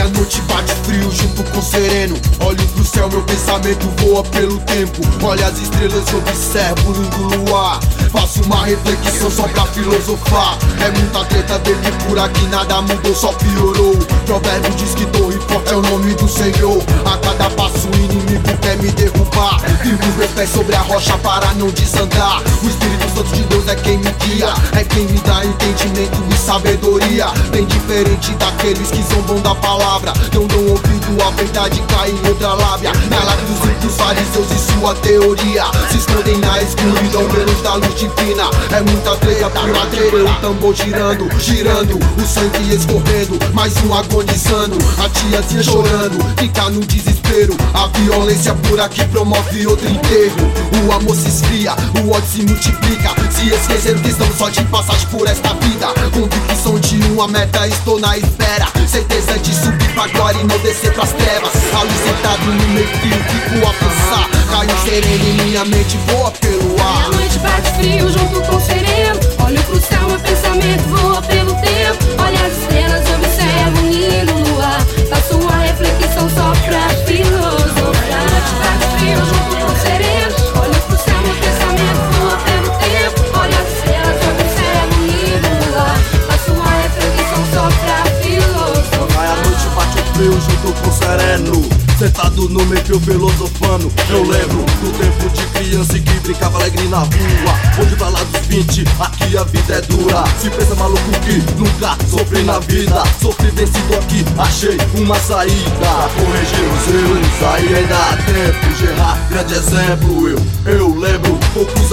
A noite bate frio junto com sereno. Olho pro céu, meu pensamento voa pelo tempo. Olha as estrelas, observo o luar. Faço uma reflexão só pra filosofar. É muita treta dele por aqui, nada mudou, só piorou. Provérbio diz que torre forte é o nome do Senhor. A cada passo o inimigo quer me derrubar. Firmo meus pés sobre a rocha para não desandar. O Espírito Santo de Deus é quem me guia É quem me dá entendimento e sabedoria. Bem diferente daqueles que zombam da palavra. Não dão ouvido à verdade, cai em outra lábia. Na lábia dos ímpios fariseus e sua teoria. Se escondem na escuridão, menos da luz divina. É muita treia por madeira, o tambor girando, girando. O sangue escorrendo, mais um agonizando. A tiazinha chorando, fica no desespero. A violência por aqui promove outro enterro O amor se esfria, o ódio se multiplica. Se esqueceram que estamos só de passagem por esta vida. Convicção de uma meta, estou na espera. Certeza de subir pra glória e não descer pras trevas. Ali sentado no meio fio, fico a pensar. Caio sereno e minha mente voa pelo ar. Noite bate frio junto com sereno Sentado no meio filosofando Eu lembro do tempo de criança que brincava alegre na rua Onde pra lá dos 20, aqui a vida é dura. Se pensa maluco que nunca sofri na vida Sofri vencido aqui, achei uma saída. Corrigir os erros, aí ainda há tempo Gerard, grande exemplo, eu, eu lembro Poucos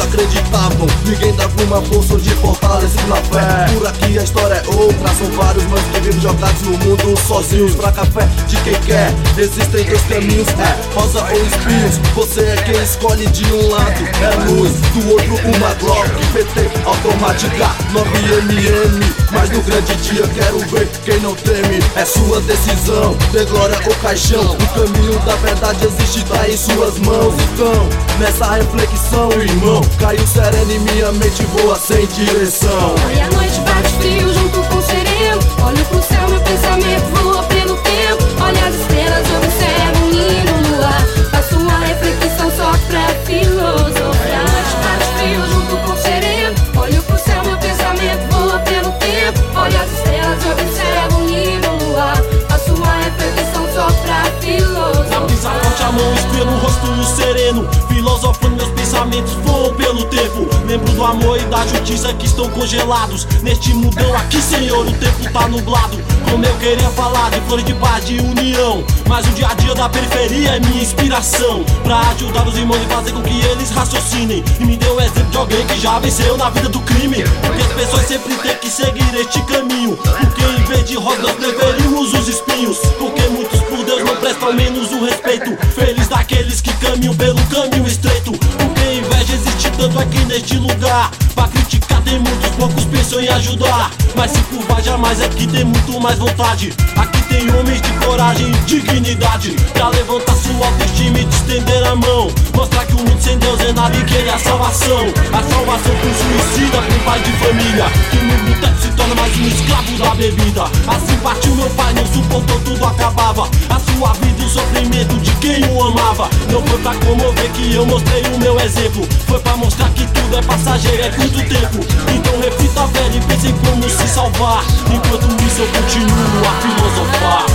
uma força onde fortalecido na fé. Por aqui a história é outra, são vários mas que vivem jogados no mundo sozinhos Pra café de quem quer, existem dois caminhos, é rosa ou espinhos. Você é quem escolhe de um lado, é luz Do outro uma Glock, PT automática 9mm Mas no grande dia quero ver quem não teme. É sua decisão, ter glória ou caixão O caminho da verdade existe, tá em suas mãos. Então, nessa reflexão, irmão Caiu sereno e minha mente voa sem direção. E a noite bate frio junto com o sereno. Olho pro céu, meu pensamento voa pelo tempo. Olha as estrelas, observo um lindo luar. Faço uma reflexão só pra filosofar. E a noite bate frio junto com o sereno. Olho pro céu, meu pensamento voa pelo tempo. Olha as estrelas, observo um lindo luar. Faço uma reflexão só pra Na brisa filosofar forte a mão espelho o rosto sereno pelo tempo. Lembro do amor e da justiça que estão congelados. Neste mundão aqui, Senhor, o tempo tá nublado. Como eu queria falar de flores de paz, de união. Mas o dia a dia da periferia é minha inspiração. Pra ajudar os irmãos e fazer com que eles raciocinem. E me deu um exemplo de alguém que já venceu na vida do crime. Porque as pessoas sempre têm que seguir este caminho. Porque em vez de rosas preferimos os espinhos. Porque muitos por Deus não prestam menos o respeito. Feliz daqueles que caminham pelo caminho estreito aqui neste lugar. Pra criticar tem muitos, poucos pensam em ajudar. Mas se curvar jamais é que tem muito mais vontade. Aqui tem homens de coragem e dignidade. Pra levantar sua autoestima e te estender a mão. Mostrar que o mundo sem Deus é nada e que ele é a salvação. A salvação pro suicida, pro pai de família. Que no boteco se torna mais um escravo da bebida. Assim partiu meu pai, não suportou, tudo acabava A vida e o sofrimento de quem o amava. Não foi pra comover que eu mostrei o meu exemplo. Foi pra mostrar que tudo é passageiro, é curto tempo. Então reflita velho e pense como se salvar. Enquanto isso eu continuo a filosofar